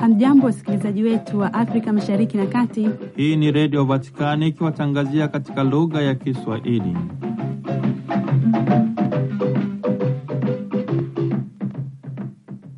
Hamjambo, wasikilizaji wetu wa Afrika Mashariki na Kati. Hii ni Redio Vatikani ikiwatangazia katika lugha ya Kiswahili.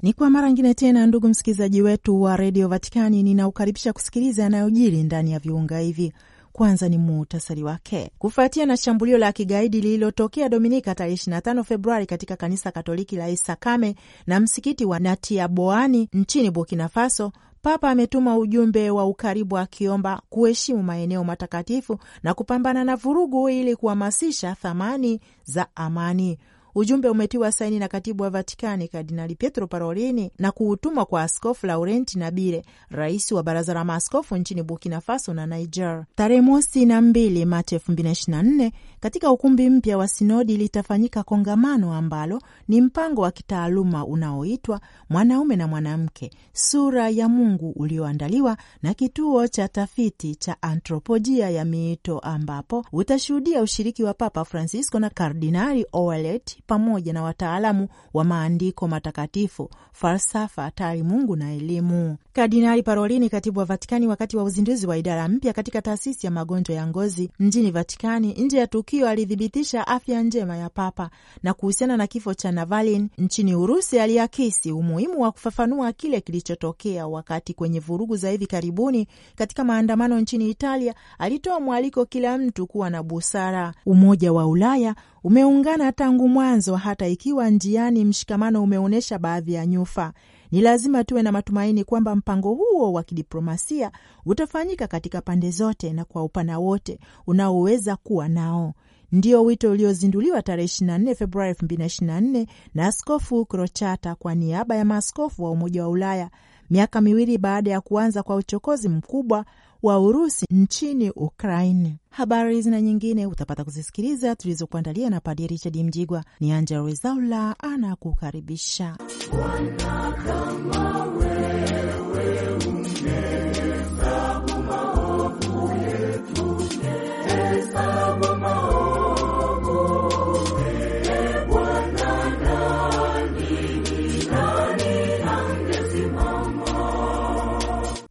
Ni kwa mara ngine tena, ndugu msikilizaji wetu wa redio Vatikani, ninaukaribisha kusikiliza yanayojiri ndani ya viunga hivi. Kwanza ni muhtasari wake. Kufuatia na shambulio la kigaidi lililotokea Dominika tarehe 25 Februari katika kanisa Katoliki la Isakame na msikiti wa Natiaboani nchini Burkina Faso, Papa ametuma ujumbe wa ukaribu akiomba kuheshimu maeneo matakatifu na kupambana na vurugu ili kuhamasisha thamani za amani. Ujumbe umetiwa saini na katibu wa Vatikani Kardinali Pietro Parolini na kuutumwa kwa Askofu Laurenti Nabire, rais wa baraza la maaskofu nchini Burkina Faso na Niger. Tarehe mosi na mbili Machi elfu mbili na ishirini na nne katika ukumbi mpya wa sinodi litafanyika kongamano ambalo ni mpango wa kitaaluma unaoitwa mwanaume na mwanamke, sura ya Mungu, ulioandaliwa na kituo cha tafiti cha antropolojia ya miito, ambapo utashuhudia ushiriki wa Papa Francisco na Kardinali Oelet pamoja na wataalamu wa maandiko matakatifu, falsafa, taalimungu na elimu. Kardinali Parolini, katibu wa Vatikani, wakati wa uzinduzi wa idara mpya katika taasisi ya magonjwa ya ngozi mjini Vatikani, nje ya tukio, alithibitisha afya njema ya Papa na kuhusiana na kifo cha Navalny nchini Urusi, aliakisi umuhimu wa kufafanua kile kilichotokea wakati kwenye vurugu za hivi karibuni katika maandamano nchini Italia. Alitoa mwaliko kila mtu kuwa na busara. Umoja wa Ulaya umeungana tangu mwanzo, hata ikiwa njiani mshikamano umeonyesha baadhi ya nyufa. Ni lazima tuwe na matumaini kwamba mpango huo wa kidiplomasia utafanyika katika pande zote na kwa upana wote unaoweza kuwa nao. Ndio wito uliozinduliwa tarehe 24 Februari 2024 na Askofu Krochata kwa niaba ya maaskofu wa Umoja wa Ulaya, miaka miwili baada ya kuanza kwa uchokozi mkubwa wa Urusi nchini Ukraine. Habari hizi na nyingine utapata kuzisikiliza tulizokuandalia na Padri Richard Mjigwa. Ni Angela Rwezaula anakukaribisha.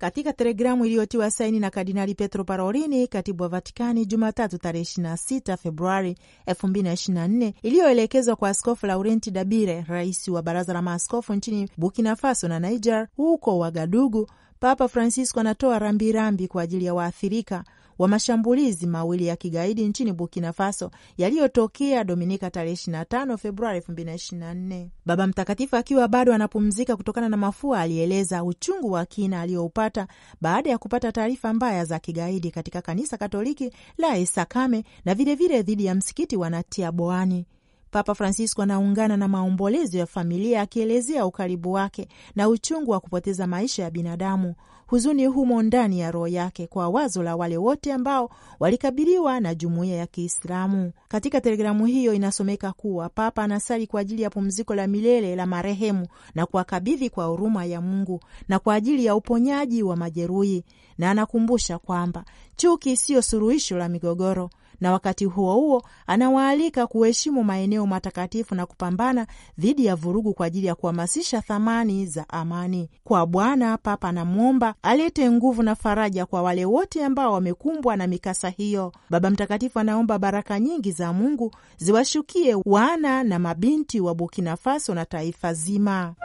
Katika telegramu iliyotiwa saini na Kardinali Petro Parolini, katibu wa Vatikani, Jumatatu tarehe 26 Februari 2024, iliyoelekezwa kwa Askofu Laurenti Dabire, rais wa baraza la maaskofu nchini Burkina Faso na Niger, huko Wagadugu, Papa Francisco anatoa rambirambi kwa ajili ya waathirika wa mashambulizi mawili ya kigaidi nchini Burkina Faso yaliyotokea Dominika tarehe 25 Februari 2024. Baba Mtakatifu akiwa bado anapumzika kutokana na mafua, alieleza uchungu wa kina aliyoupata baada ya kupata taarifa mbaya za kigaidi katika kanisa Katoliki la Esakame na vilevile dhidi ya msikiti wa Natiaboani. Papa Francisco anaungana na maombolezo ya familia akielezea ukaribu wake na uchungu wa kupoteza maisha ya binadamu, huzuni humo ndani ya roho yake kwa wazo la wale wote ambao walikabiliwa na jumuiya ya Kiislamu. Katika telegramu hiyo inasomeka kuwa Papa anasali kwa ajili ya pumziko la milele la marehemu na kuwakabidhi kwa huruma ya Mungu na kwa ajili ya uponyaji wa majeruhi, na anakumbusha kwamba chuki siyo suluhisho la migogoro na wakati huo huo anawaalika kuheshimu maeneo matakatifu na kupambana dhidi ya vurugu kwa ajili ya kuhamasisha thamani za amani. Kwa Bwana, Papa anamwomba alete nguvu na faraja kwa wale wote ambao wamekumbwa na mikasa hiyo. Baba Mtakatifu anaomba baraka nyingi za Mungu ziwashukie wana na mabinti wa Burkina Faso na taifa zima.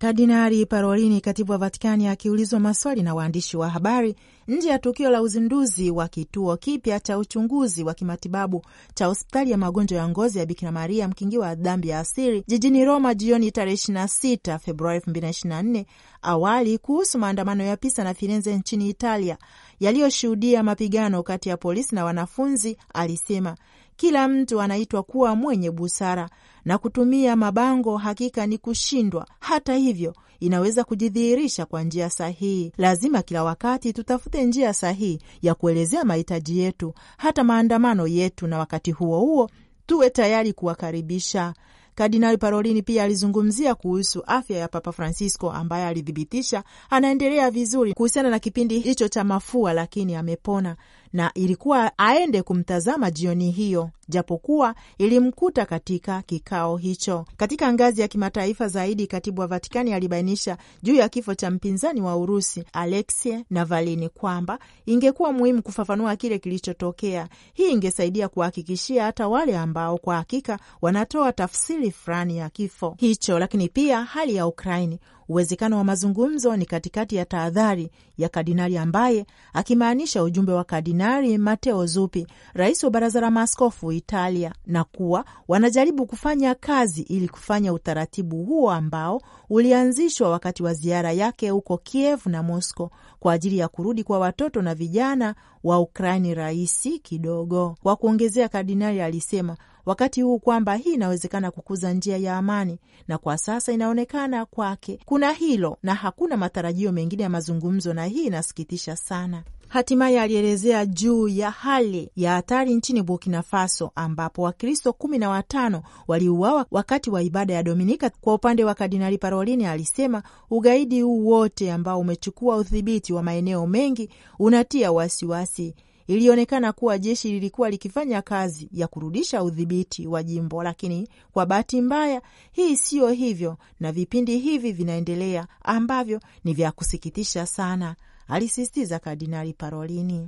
Kardinali Parolini, katibu wa Vatikani, akiulizwa maswali na waandishi wa habari nje ya tukio la uzinduzi wa kituo kipya cha uchunguzi wa kimatibabu cha hospitali ya magonjwa ya ngozi ya Bikira Maria mkingi wa dhambi ya asiri jijini Roma jioni tarehe 26 Februari 2024, awali kuhusu maandamano ya Pisa na Firenze nchini Italia yaliyoshuhudia mapigano kati ya polisi na wanafunzi, alisema kila mtu anaitwa kuwa mwenye busara na kutumia mabango hakika ni kushindwa. Hata hivyo, inaweza kujidhihirisha kwa njia sahihi. Lazima kila wakati tutafute njia sahihi ya kuelezea mahitaji yetu, hata maandamano yetu, na wakati huo huo tuwe tayari kuwakaribisha. Kardinali Parolini pia alizungumzia kuhusu afya ya Papa Francisco ambaye alithibitisha anaendelea vizuri kuhusiana na kipindi hicho cha mafua, lakini amepona na ilikuwa aende kumtazama jioni hiyo, japokuwa ilimkuta katika kikao hicho. Katika ngazi ya kimataifa zaidi, katibu wa Vatikani alibainisha juu ya kifo cha mpinzani wa Urusi Alexei Navalini kwamba ingekuwa muhimu kufafanua kile kilichotokea. Hii ingesaidia kuhakikishia hata wale ambao kwa hakika wanatoa tafsiri fulani ya kifo hicho, lakini pia hali ya Ukraini uwezekano wa mazungumzo ni katikati ya tahadhari ya kardinali ambaye akimaanisha ujumbe wa Kardinali Mateo Zuppi, rais wa baraza la maaskofu Italia, na kuwa wanajaribu kufanya kazi ili kufanya utaratibu huo ambao ulianzishwa wakati wa ziara yake huko Kiev na Moscow kwa ajili ya kurudi kwa watoto na vijana wa Ukraini rahisi kidogo. Kwa kuongezea, kardinali alisema wakati huu kwamba hii inawezekana kukuza njia ya amani, na kwa sasa inaonekana kwake kuna hilo na hakuna matarajio mengine ya mazungumzo, na hii inasikitisha sana. Hatimaye alielezea juu ya hali ya hatari nchini Burkina Faso ambapo Wakristo kumi na watano waliuawa wakati wa ibada ya Dominika. Kwa upande wa Kardinali Parolini alisema ugaidi huu wote ambao umechukua udhibiti wa maeneo mengi unatia wasiwasi. Ilionekana kuwa jeshi lilikuwa likifanya kazi ya kurudisha udhibiti wa jimbo, lakini kwa bahati mbaya hii siyo hivyo, na vipindi hivi vinaendelea ambavyo ni vya kusikitisha sana, alisisitiza Kardinali Parolini.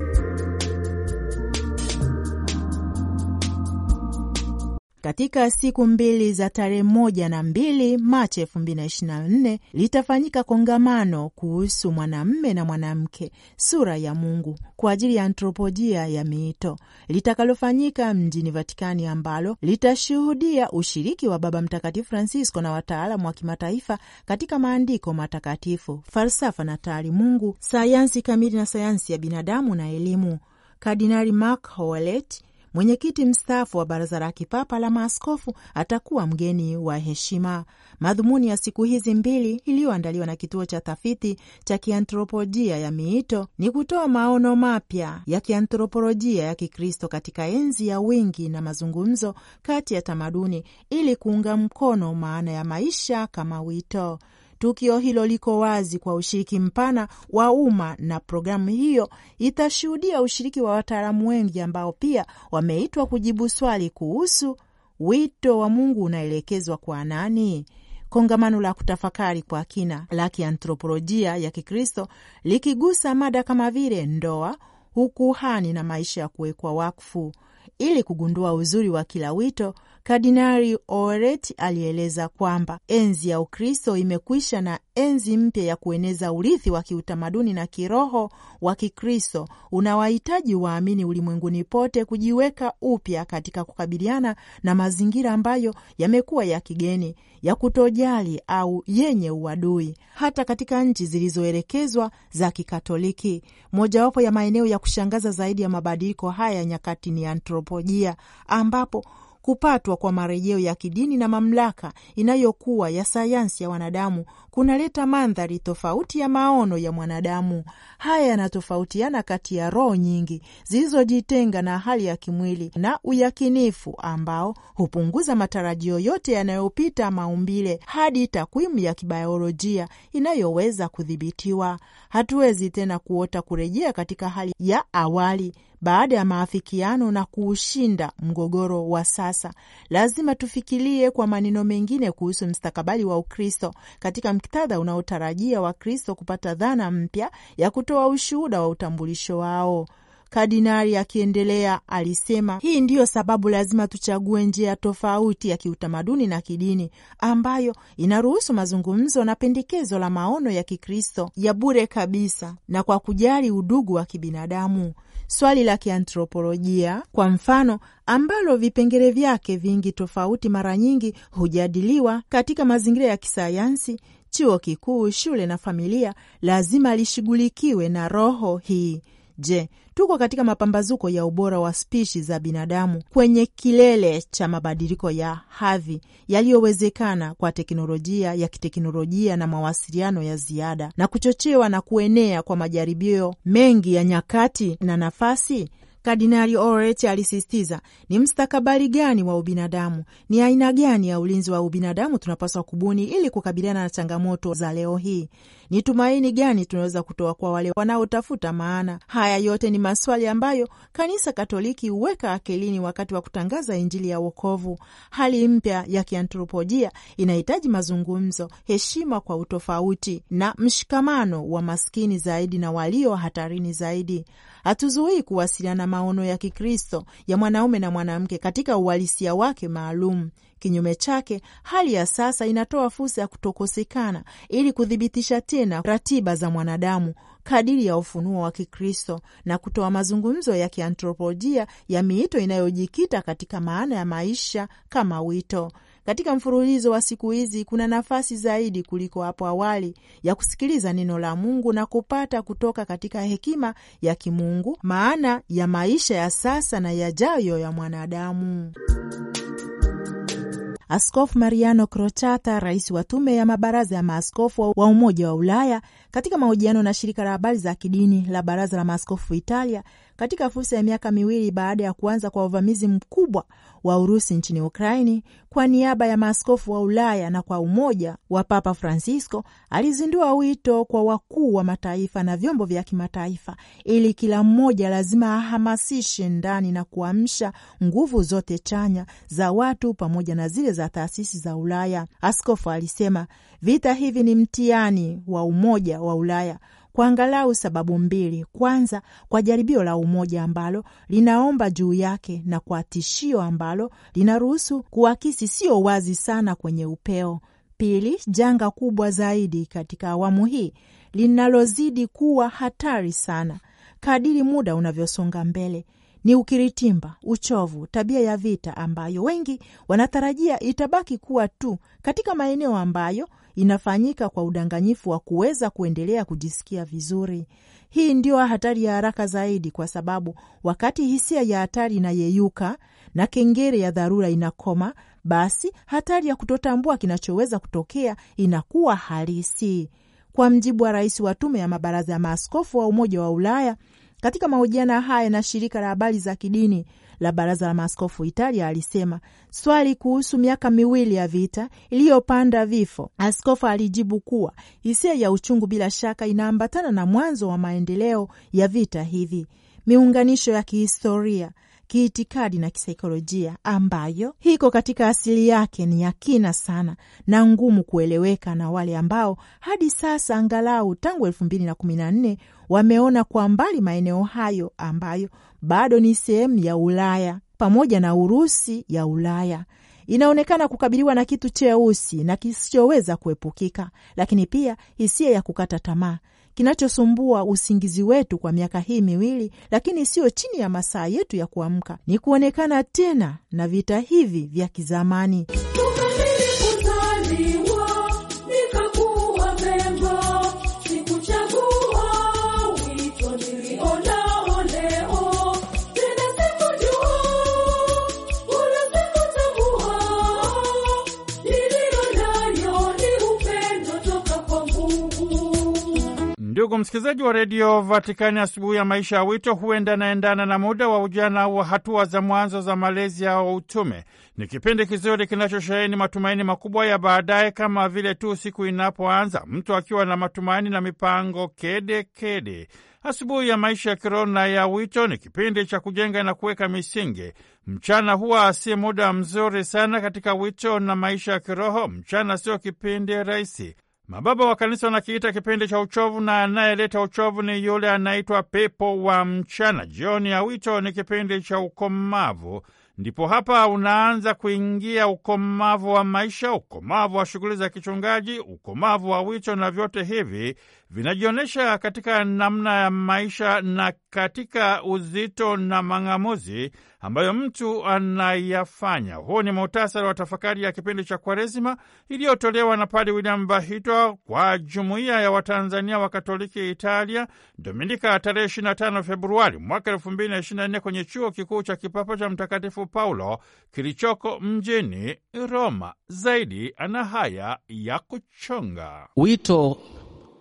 Katika siku mbili za tarehe moja na mbili Machi elfu mbili na ishirini na nne litafanyika kongamano kuhusu mwanamme na mwanamke, sura ya Mungu, kwa ajili ya antropolojia ya miito litakalofanyika mjini Vatikani, ambalo litashuhudia ushiriki wa Baba Mtakatifu Francisco na wataalamu wa kimataifa katika maandiko matakatifu, falsafa na taalimungu, sayansi kamili na sayansi ya binadamu na elimu. Kardinali Mark Howlett mwenyekiti mstaafu wa Baraza la Kipapa la Maaskofu atakuwa mgeni wa heshima. Madhumuni ya siku hizi mbili iliyoandaliwa na kituo cha tafiti cha kiantropolojia ya miito ni kutoa maono mapya ya kiantropolojia ya Kikristo katika enzi ya wingi na mazungumzo kati ya tamaduni ili kuunga mkono maana ya maisha kama wito. Tukio hilo liko wazi kwa ushiriki mpana wa umma na programu hiyo itashuhudia ushiriki wa wataalamu wengi ambao pia wameitwa kujibu swali kuhusu wito wa Mungu unaelekezwa kwa nani? Kongamano la kutafakari kwa kina la kiantropolojia ya Kikristo likigusa mada kama vile ndoa, ukuhani na maisha ya kuwekwa wakfu. Ili kugundua uzuri wa kila wito, Kardinali Oret alieleza kwamba enzi ya Ukristo imekwisha na enzi mpya ya kueneza urithi wa kiutamaduni na kiroho wa Kikristo unawahitaji waamini ulimwenguni pote kujiweka upya katika kukabiliana na mazingira ambayo yamekuwa ya kigeni, ya kutojali au yenye uadui, hata katika nchi zilizoelekezwa za Kikatoliki. Mojawapo ya maeneo ya kushangaza zaidi ya mabadiliko haya ya nyakati ni antropolojia ambapo kupatwa kwa marejeo ya kidini na mamlaka inayokuwa ya sayansi ya wanadamu kunaleta mandhari tofauti ya maono ya mwanadamu. Haya yanatofautiana kati ya roho nyingi zilizojitenga na hali ya kimwili na uyakinifu ambao hupunguza matarajio yote yanayopita maumbile hadi takwimu ya kibayolojia inayoweza kudhibitiwa. Hatuwezi tena kuota kurejea katika hali ya awali baada ya maafikiano na kuushinda mgogoro wa sasa. Lazima tufikirie kwa maneno mengine kuhusu mstakabali wa Ukristo katika muktadha unaotarajia Wakristo kupata dhana mpya ya kutoa ushuhuda wa utambulisho wao. Kardinali akiendelea alisema, hii ndiyo sababu lazima tuchague njia tofauti ya kiutamaduni na kidini ambayo inaruhusu mazungumzo na pendekezo la maono ya Kikristo ya bure kabisa na kwa kujali udugu wa kibinadamu. Swali la kiantropolojia kwa mfano, ambalo vipengele vyake vingi tofauti mara nyingi hujadiliwa katika mazingira ya kisayansi, chuo kikuu, shule na familia, lazima lishughulikiwe na roho hii. Je, tuko katika mapambazuko ya ubora wa spishi za binadamu kwenye kilele cha mabadiliko ya hadhi yaliyowezekana kwa teknolojia ya kiteknolojia na mawasiliano ya ziada na kuchochewa na kuenea kwa majaribio mengi ya nyakati na nafasi? Kardinali Oret alisisitiza ni mstakabali gani wa ubinadamu, ni aina gani ya ulinzi wa ubinadamu tunapaswa kubuni ili kukabiliana na changamoto za leo hii. Ni tumaini gani tunaweza kutoa kwa wale wanaotafuta maana? Haya yote ni maswali ambayo Kanisa Katoliki huweka akilini wakati wa kutangaza Injili ya wokovu. Hali mpya ya kiantropolojia inahitaji mazungumzo, heshima kwa utofauti na mshikamano wa maskini zaidi na walio hatarini zaidi. Hatuzuii kuwasiliana maono ya Kikristo ya mwanaume na mwanamke katika uhalisia wake maalum. Kinyume chake, hali ya sasa inatoa fursa ya kutokosekana ili kuthibitisha tena ratiba za mwanadamu kadiri ya ufunuo wa Kikristo na kutoa mazungumzo ya kiantropolojia ya miito inayojikita katika maana ya maisha kama wito. Katika mfululizo wa siku hizi kuna nafasi zaidi kuliko hapo awali ya kusikiliza neno la Mungu na kupata kutoka katika hekima ya kimungu maana ya maisha ya sasa na yajayo ya mwanadamu. Askofu Mariano Crociata, rais wa tume ya mabaraza ya maaskofu wa Umoja wa Ulaya, katika mahojiano na shirika la habari za kidini la Baraza la Maaskofu Italia katika fursa ya miaka miwili baada ya kuanza kwa uvamizi mkubwa wa Urusi nchini Ukraini, kwa niaba ya maaskofu wa Ulaya na kwa umoja wa Papa Francisco, alizindua wito kwa wakuu wa mataifa na vyombo vya kimataifa ili kila mmoja lazima ahamasishe ndani na kuamsha nguvu zote chanya za watu pamoja na zile za taasisi za Ulaya. Askofu alisema vita hivi ni mtihani wa umoja wa Ulaya kwa angalau sababu mbili. Kwanza, kwa jaribio la umoja ambalo linaomba juu yake, na kwa tishio ambalo linaruhusu kuakisi sio wazi sana kwenye upeo. Pili, janga kubwa zaidi katika awamu hii linalozidi kuwa hatari sana kadiri muda unavyosonga mbele ni ukiritimba, uchovu, tabia ya vita ambayo wengi wanatarajia itabaki kuwa tu katika maeneo ambayo inafanyika kwa udanganyifu wa kuweza kuendelea kujisikia vizuri. Hii ndio hatari ya haraka zaidi, kwa sababu wakati hisia ya hatari inayeyuka na kengele ya dharura inakoma, basi hatari ya kutotambua kinachoweza kutokea inakuwa halisi. Kwa mjibu wa rais wa tume ya mabaraza ya maaskofu wa Umoja wa Ulaya katika mahojiano haya na shirika la habari za kidini la baraza la maaskofu Italia alisema. Swali kuhusu miaka miwili ya vita iliyopanda vifo, askofu alijibu kuwa hisia ya uchungu bila shaka inaambatana na mwanzo wa maendeleo ya vita hivi, miunganisho ya kihistoria kiitikadi na kisaikolojia ambayo hiko katika asili yake ni ya kina sana na ngumu kueleweka na wale ambao hadi sasa angalau tangu elfu mbili na kumi na nne wameona kwa mbali maeneo hayo ambayo bado ni sehemu ya Ulaya pamoja na Urusi ya Ulaya. Inaonekana kukabiliwa na kitu cheusi na kisichoweza kuepukika, lakini pia hisia ya kukata tamaa kinachosumbua usingizi wetu kwa miaka hii miwili, lakini sio chini ya masaa yetu ya kuamka, ni kuonekana tena na vita hivi vya kizamani. Msikilizaji wa redio Vatikani, asubuhi ya maisha ya wito huenda naendana na muda wa ujana wa hatua za mwanzo za malezi ya utume. Ni kipindi kizuri kinachosheheni matumaini makubwa ya baadaye, kama vile tu siku inapoanza, mtu akiwa na matumaini na mipango kede kede. Asubuhi ya maisha ya kiroho na ya wito ni kipindi cha kujenga na kuweka misingi. Mchana huwa si muda mzuri sana katika wito na maisha ya kiroho. Mchana sio kipindi rahisi. Mababa wa Kanisa wanakiita kipindi cha uchovu, na anayeleta uchovu ni yule anaitwa pepo wa mchana. Jioni ya wito ni kipindi cha ukomavu. Ndipo hapa unaanza kuingia ukomavu wa maisha, ukomavu wa shughuli za kichungaji, ukomavu wa wito, na vyote hivi vinajionyesha katika namna ya maisha na katika uzito na mang'amuzi ambayo mtu anayafanya. Huu ni muhtasari wa tafakari ya kipindi cha Kwaresima iliyotolewa na Padre William Bahitwa kwa jumuiya ya Watanzania wa Katoliki Italia, Dominika tarehe 25 Februari mwaka 2024 kwenye chuo kikuu cha kipapa cha Mtakatifu Paulo kilichoko mjini Roma. Zaidi ana haya ya kuchonga wito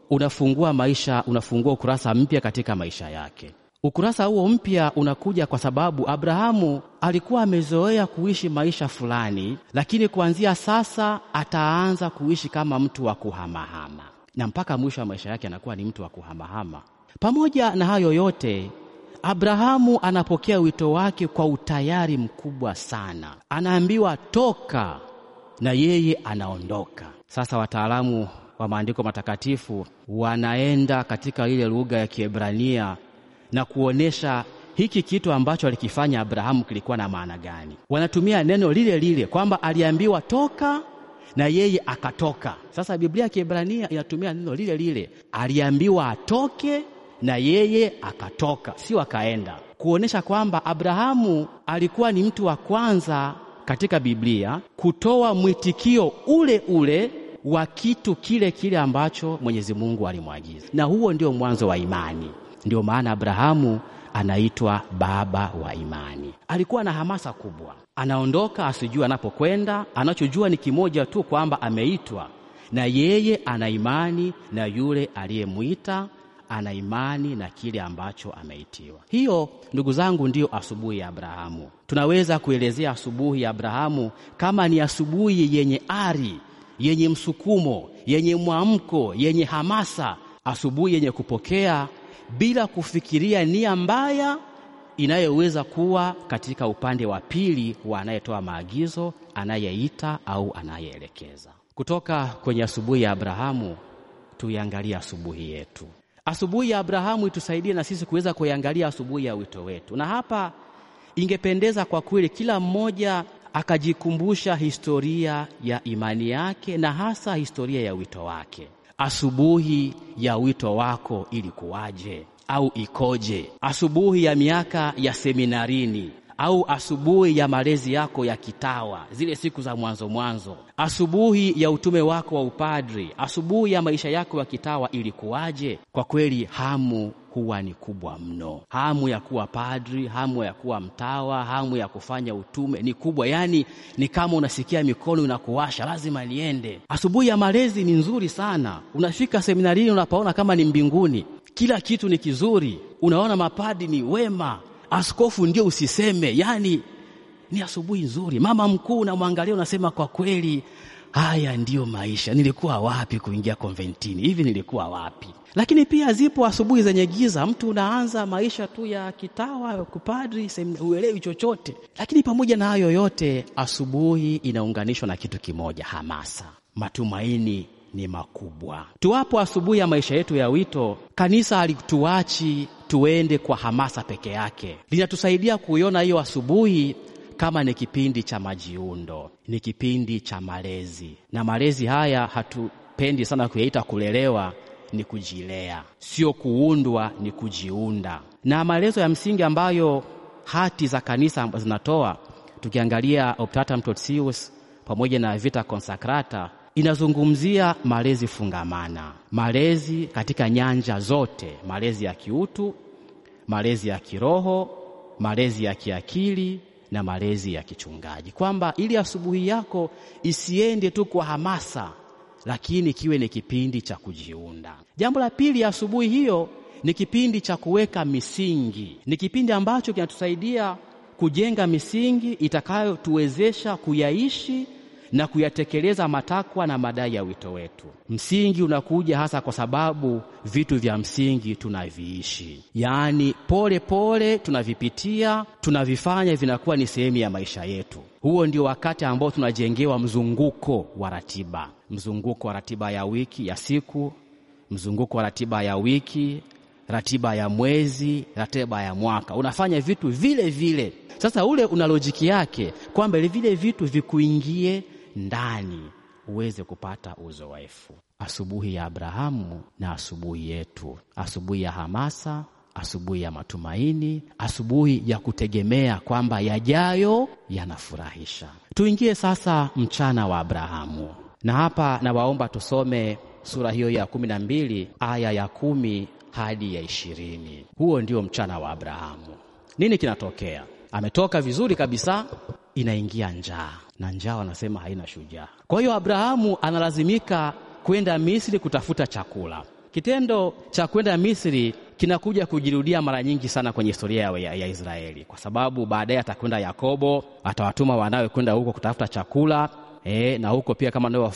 unafungua maisha, unafungua ukurasa mpya katika maisha yake. Ukurasa huo mpya unakuja kwa sababu Abrahamu alikuwa amezoea kuishi maisha fulani, lakini kuanzia sasa ataanza kuishi kama mtu wa kuhamahama. na mpaka mwisho wa maisha yake anakuwa ni mtu wa kuhamahama. Pamoja na hayo yote, Abrahamu anapokea wito wake kwa utayari mkubwa sana. Anaambiwa toka, na yeye anaondoka. Sasa wataalamu wa maandiko matakatifu wanaenda katika ile lugha ya Kiebrania na kuonesha hiki kitu ambacho alikifanya Abrahamu kilikuwa na maana gani. Wanatumia neno lile lile kwamba aliambiwa toka na yeye akatoka. Sasa Biblia ya Kiebrania inatumia neno lile lile, aliambiwa atoke na yeye akatoka, sio akaenda, kuonesha kwamba Abrahamu alikuwa ni mtu wa kwanza katika Biblia kutoa mwitikio ule ule wa kitu kile kile ambacho Mwenyezi Mungu alimwagiza, na huo ndio mwanzo wa imani. Ndio maana Abrahamu anaitwa baba wa imani. Alikuwa na hamasa kubwa, anaondoka asijue anapokwenda. Anachojua ni kimoja tu, kwamba ameitwa, na yeye ana imani na yule aliyemwita, ana imani na kile ambacho ameitiwa. Hiyo ndugu zangu, ndiyo asubuhi ya Abrahamu. Tunaweza kuelezea asubuhi ya Abrahamu kama ni asubuhi yenye ari, yenye msukumo, yenye mwamko, yenye hamasa, asubuhi yenye kupokea bila kufikiria nia mbaya inayoweza kuwa katika upande wa pili wa anayetoa maagizo, anayeita au anayeelekeza. Kutoka kwenye asubuhi ya Abrahamu tuiangalie asubuhi yetu. Asubuhi ya Abrahamu itusaidie na sisi kuweza kuiangalia asubuhi ya wito wetu, na hapa ingependeza kwa kweli kila mmoja akajikumbusha historia ya imani yake na hasa historia ya wito wake. Asubuhi ya wito wako ilikuwaje au ikoje? Asubuhi ya miaka ya seminarini au asubuhi ya malezi yako ya kitawa, zile siku za mwanzo mwanzo, asubuhi ya utume wako wa upadri, asubuhi ya maisha yako ya kitawa ilikuwaje? Kwa kweli hamu huwa ni kubwa mno. Hamu ya kuwa padri, hamu ya kuwa mtawa, hamu ya kufanya utume ni kubwa, yaani ni kama unasikia mikono inakuwasha, lazima niende. Asubuhi ya malezi ni nzuri sana. Unafika seminarini, unapaona kama ni mbinguni, kila kitu ni kizuri, unaona mapadi ni wema, askofu ndio usiseme, yani ni asubuhi nzuri. Mama mkuu unamwangalia, unasema kwa kweli haya ndiyo maisha. Nilikuwa wapi kuingia konventini hivi? Nilikuwa wapi? Lakini pia zipo asubuhi zenye giza. Mtu unaanza maisha tu ya kitawa, kupadri, uelewi chochote. Lakini pamoja na hayo yote, asubuhi inaunganishwa na kitu kimoja, hamasa, matumaini ni makubwa. Tuwapo asubuhi ya maisha yetu ya wito, kanisa halituachi tuende kwa hamasa peke yake, linatusaidia kuiona hiyo asubuhi kama ni kipindi cha majiundo, ni kipindi cha malezi, na malezi haya hatupendi sana kuyaita kulelewa, ni kujilea, sio kuundwa, ni kujiunda. Na maelezo ya msingi ambayo hati za kanisa zinatoa, tukiangalia Optatum Totius pamoja na Vita Consacrata, inazungumzia malezi fungamana, malezi katika nyanja zote, malezi ya kiutu, malezi ya kiroho, malezi ya kiakili na malezi ya kichungaji, kwamba ili asubuhi yako isiende tu kwa hamasa, lakini kiwe ni kipindi cha kujiunda. Jambo la pili, asubuhi hiyo ni kipindi cha kuweka misingi, ni kipindi ambacho kinatusaidia kujenga misingi itakayotuwezesha kuyaishi na kuyatekeleza matakwa na madai ya wito wetu. Msingi unakuja hasa kwa sababu vitu vya msingi tunaviishi, yaani pole pole tunavipitia, tunavifanya, vinakuwa ni sehemu ya maisha yetu. Huo ndio wakati ambao tunajengewa mzunguko wa ratiba, mzunguko wa ratiba ya wiki, ya siku, mzunguko wa ratiba ya wiki, ratiba ya mwezi, ratiba ya mwaka. Unafanya vitu vile vile. Sasa ule una lojiki yake kwamba vile vitu vikuingie ndani uweze kupata uzoefu. Asubuhi ya Abrahamu na asubuhi yetu, asubuhi ya hamasa, asubuhi ya matumaini, asubuhi ya kutegemea kwamba yajayo yanafurahisha. Tuingie sasa mchana wa Abrahamu, na hapa nawaomba tusome sura hiyo ya kumi na mbili aya ya kumi hadi ya ishirini. Huo ndio mchana wa Abrahamu. Nini kinatokea? Ametoka vizuri kabisa, inaingia njaa, na njaa wanasema haina shujaa. Kwa hiyo Abrahamu analazimika kwenda Misri kutafuta chakula. Kitendo cha kwenda Misri kinakuja kujirudia mara nyingi sana kwenye historia ya, ya Israeli, kwa sababu baadaye atakwenda Yakobo, atawatuma wanawe kwenda huko kutafuta chakula e, na huko pia kama ndio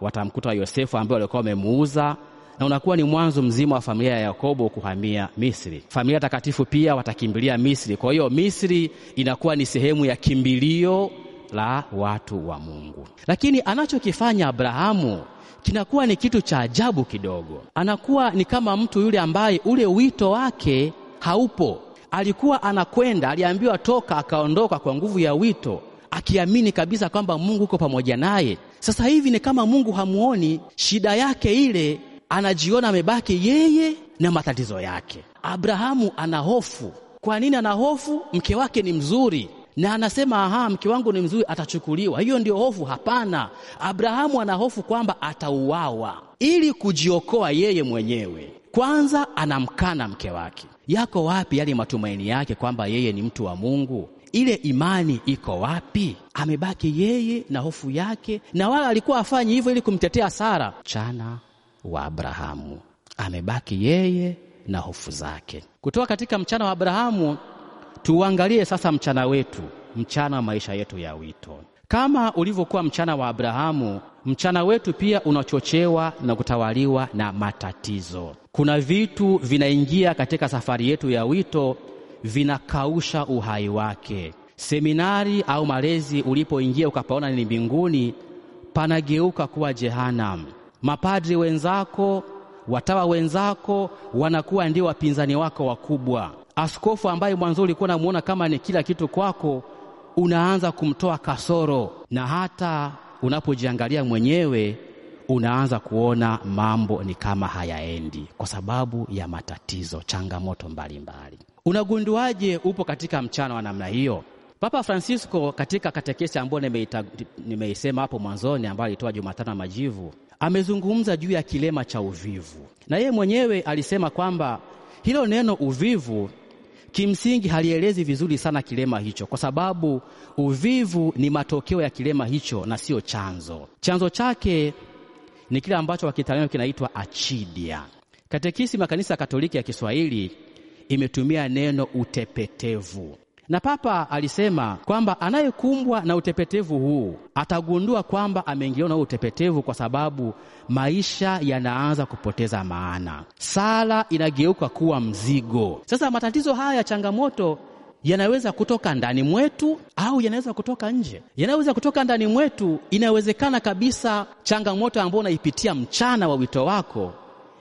watamkuta Yosefu ambaye walikuwa wamemuuza na unakuwa ni mwanzo mzima wa familia ya Yakobo kuhamia Misri. Familia takatifu pia watakimbilia Misri. Kwa hiyo Misri inakuwa ni sehemu ya kimbilio la watu wa Mungu. Lakini anachokifanya Abrahamu kinakuwa ni kitu cha ajabu kidogo. Anakuwa ni kama mtu yule ambaye ule wito wake haupo. Alikuwa anakwenda, aliambiwa toka, akaondoka kwa nguvu ya wito, akiamini kabisa kwamba Mungu uko pamoja naye. Sasa hivi ni kama Mungu hamuoni, shida yake ile anajiona amebaki yeye na matatizo yake. Abrahamu ana hofu. Kwa nini ana hofu? Mke wake ni mzuri na anasema aha, mke wangu ni mzuri, atachukuliwa. Hiyo ndio hofu? Hapana, Abrahamu ana hofu kwamba atauawa. Ili kujiokoa yeye mwenyewe, kwanza anamkana mke wake. Yako wapi yale matumaini yake kwamba yeye ni mtu wa Mungu? Ile imani iko wapi? Amebaki yeye na hofu yake, na wala alikuwa afanyi hivyo ili kumtetea Sara. Mchana wa Abrahamu amebaki yeye na hofu zake. Kutoka katika mchana wa Abrahamu tuangalie sasa mchana wetu, mchana wa maisha yetu ya wito. Kama ulivyokuwa mchana wa Abrahamu, mchana wetu pia unachochewa na kutawaliwa na matatizo. Kuna vitu vinaingia katika safari yetu ya wito, vinakausha uhai wake. Seminari au malezi ulipoingia ukapaona ni mbinguni, panageuka kuwa jehanamu. Mapadri wenzako, watawa wenzako wanakuwa ndio wapinzani wako wakubwa. Askofu ambaye mwanzo ulikuwa unamuona kama ni kila kitu kwako, unaanza kumtoa kasoro, na hata unapojiangalia mwenyewe unaanza kuona mambo ni kama hayaendi kwa sababu ya matatizo, changamoto mbalimbali. Unagunduaje upo katika mchana wa namna hiyo? Papa Francisco katika katekesi ambayo nimeisema hapo mwanzoni, ambayo alitoa Jumatano ya Majivu, amezungumza juu ya kilema cha uvivu, na yeye mwenyewe alisema kwamba hilo neno uvivu kimsingi halielezi vizuri sana kilema hicho, kwa sababu uvivu ni matokeo ya kilema hicho na sio chanzo. Chanzo chake ni kile ambacho kwa Kitaliano kinaitwa achidia. Katekisi makanisa Katoliki ya Kiswahili imetumia neno utepetevu, na Papa alisema kwamba anayekumbwa na utepetevu huu atagundua kwamba ameingiliwa na utepetevu kwa sababu maisha yanaanza kupoteza maana, sala inageuka kuwa mzigo. Sasa matatizo haya ya changamoto yanaweza kutoka ndani mwetu au yanaweza kutoka nje. Yanaweza kutoka ndani mwetu, inawezekana kabisa changamoto ambayo unaipitia mchana wa wito wako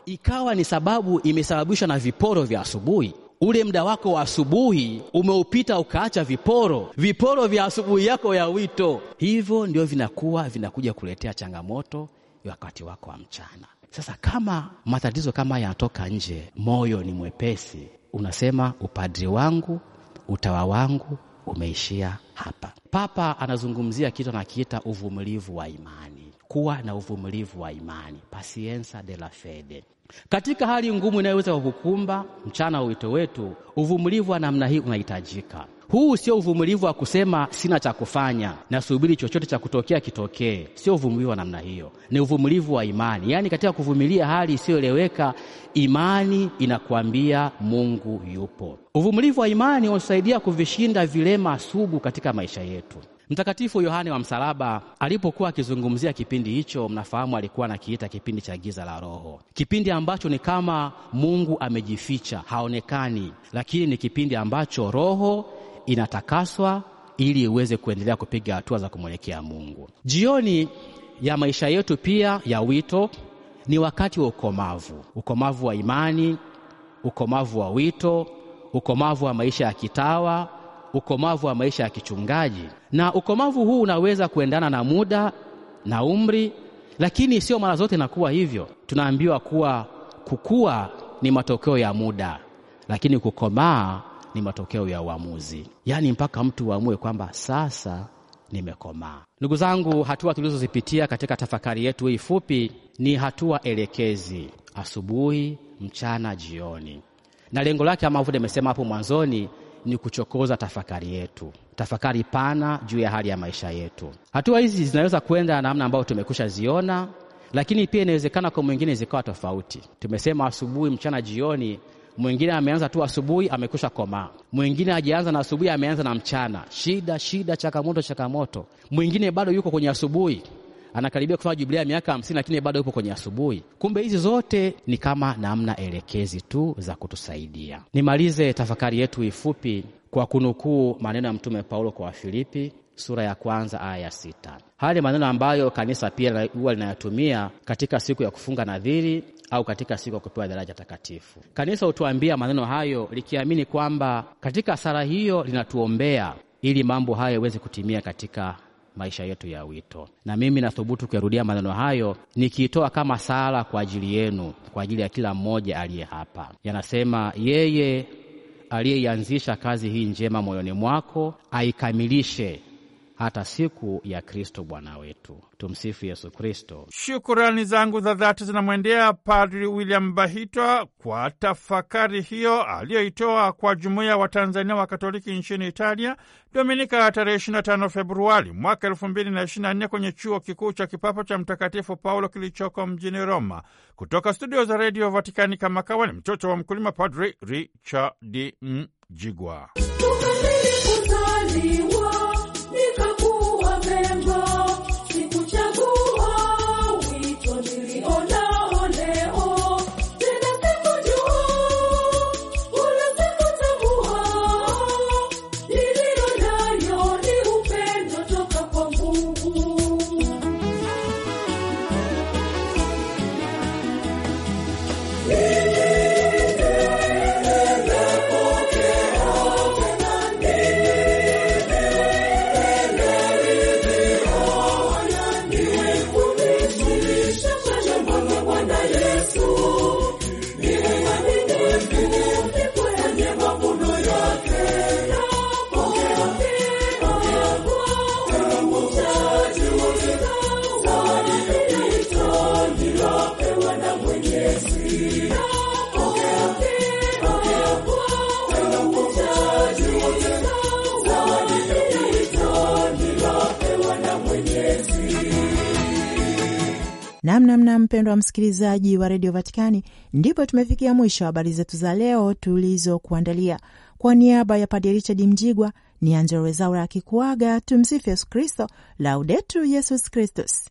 ikawa ni sababu imesababishwa na viporo vya asubuhi. Ule muda wako wa asubuhi umeupita ukaacha viporo, viporo vya asubuhi yako ya wito. Hivyo ndio vinakuwa vinakuja kuletea changamoto ya wakati wako wa mchana. Sasa kama matatizo kama yanatoka nje, moyo ni mwepesi, unasema upadri wangu, utawa wangu umeishia hapa. Papa anazungumzia kitu anakiita uvumilivu wa imani, kuwa na uvumilivu wa imani, pasienza de la fede. Katika hali ngumu inayoweza kukukumba mchana wa wito wetu, uvumilivu wa namna hii unahitajika. Huu sio uvumilivu wa kusema sina cha kufanya, nasubiri chochote cha kutokea kitokee. Sio uvumilivu wa namna hiyo, ni uvumilivu wa imani. Yaani, katika kuvumilia hali isiyoeleweka, imani inakuambia Mungu yupo. Uvumilivu wa imani unasaidia kuvishinda vilema sugu katika maisha yetu. Mtakatifu Yohane wa Msalaba alipokuwa akizungumzia kipindi hicho, mnafahamu alikuwa anakiita kipindi cha giza la Roho, kipindi ambacho ni kama Mungu amejificha, haonekani, lakini ni kipindi ambacho roho inatakaswa ili iweze kuendelea kupiga hatua za kumwelekea Mungu. Jioni ya maisha yetu pia ya wito ni wakati wa ukomavu, ukomavu wa imani, ukomavu wa wito, ukomavu wa maisha ya kitawa ukomavu wa maisha ya kichungaji. Na ukomavu huu unaweza kuendana na muda na umri, lakini sio mara zote inakuwa hivyo. Tunaambiwa kuwa kukua ni matokeo ya muda, lakini kukomaa ni matokeo ya uamuzi, yaani mpaka mtu uamue kwamba sasa nimekomaa. Ndugu zangu, hatua tulizozipitia katika tafakari yetu hii fupi ni hatua elekezi: asubuhi, mchana, jioni, na lengo lake kama vile nimesema hapo mwanzoni ni kuchokoza tafakari yetu, tafakari pana juu ya hali ya maisha yetu. Hatua hizi zinaweza kwenda namna ambayo tumekusha ziona, lakini pia inawezekana kwa mwingine zikawa tofauti. Tumesema asubuhi, mchana, jioni. Mwingine ameanza tu asubuhi, amekusha komaa. Mwingine hajaanza na asubuhi, ameanza na mchana, shida shida, changamoto changamoto. Mwingine bado yuko kwenye asubuhi, anakaribia kufanya jubilia ya miaka hamsini, lakini bado yupo kwenye asubuhi. Kumbe hizi zote ni kama namna elekezi tu za kutusaidia. Nimalize tafakari yetu ifupi kwa kunukuu maneno ya Mtume Paulo kwa Wafilipi sura ya kwanza aya ya sita. Haya ni maneno ambayo kanisa pia huwa linayatumia katika siku ya kufunga nadhiri au katika siku ya kupewa daraja takatifu. Kanisa hutuambia maneno hayo likiamini kwamba katika sala hiyo linatuombea ili mambo hayo yaweze kutimia katika maisha yetu ya wito. Na mimi nathubutu kuyarudia maneno hayo nikiitoa kama sala kwa ajili yenu, kwa ajili ya kila mmoja aliye hapa. Yanasema, yeye aliyeianzisha kazi hii njema moyoni mwako aikamilishe hata siku ya Kristo Bwana wetu. Tumsifu Yesu Kristo. Shukurani zangu za dhati zinamwendea Padri William Bahitwa kwa tafakari hiyo aliyoitoa kwa jumuiya wa Tanzania wa Katoliki nchini Italia Dominika tarehe 25 Februari mwaka 2024 kwenye chuo kikuu cha kipapa cha Mtakatifu Paulo kilichoko mjini Roma. Kutoka studio za redio Vatikani, kama kawa ni mtoto wa mkulima, Padri Richard Mjigwa. Mpendwa wa msikilizaji wa redio Vatikani, ndipo tumefikia mwisho habari zetu za leo tulizokuandalia. Kwa niaba ya Padre Richard Mjigwa ni Angelo Wezaura akikuaga. Tumsifu Yesu Kristo, Laudetur Yesus Kristus.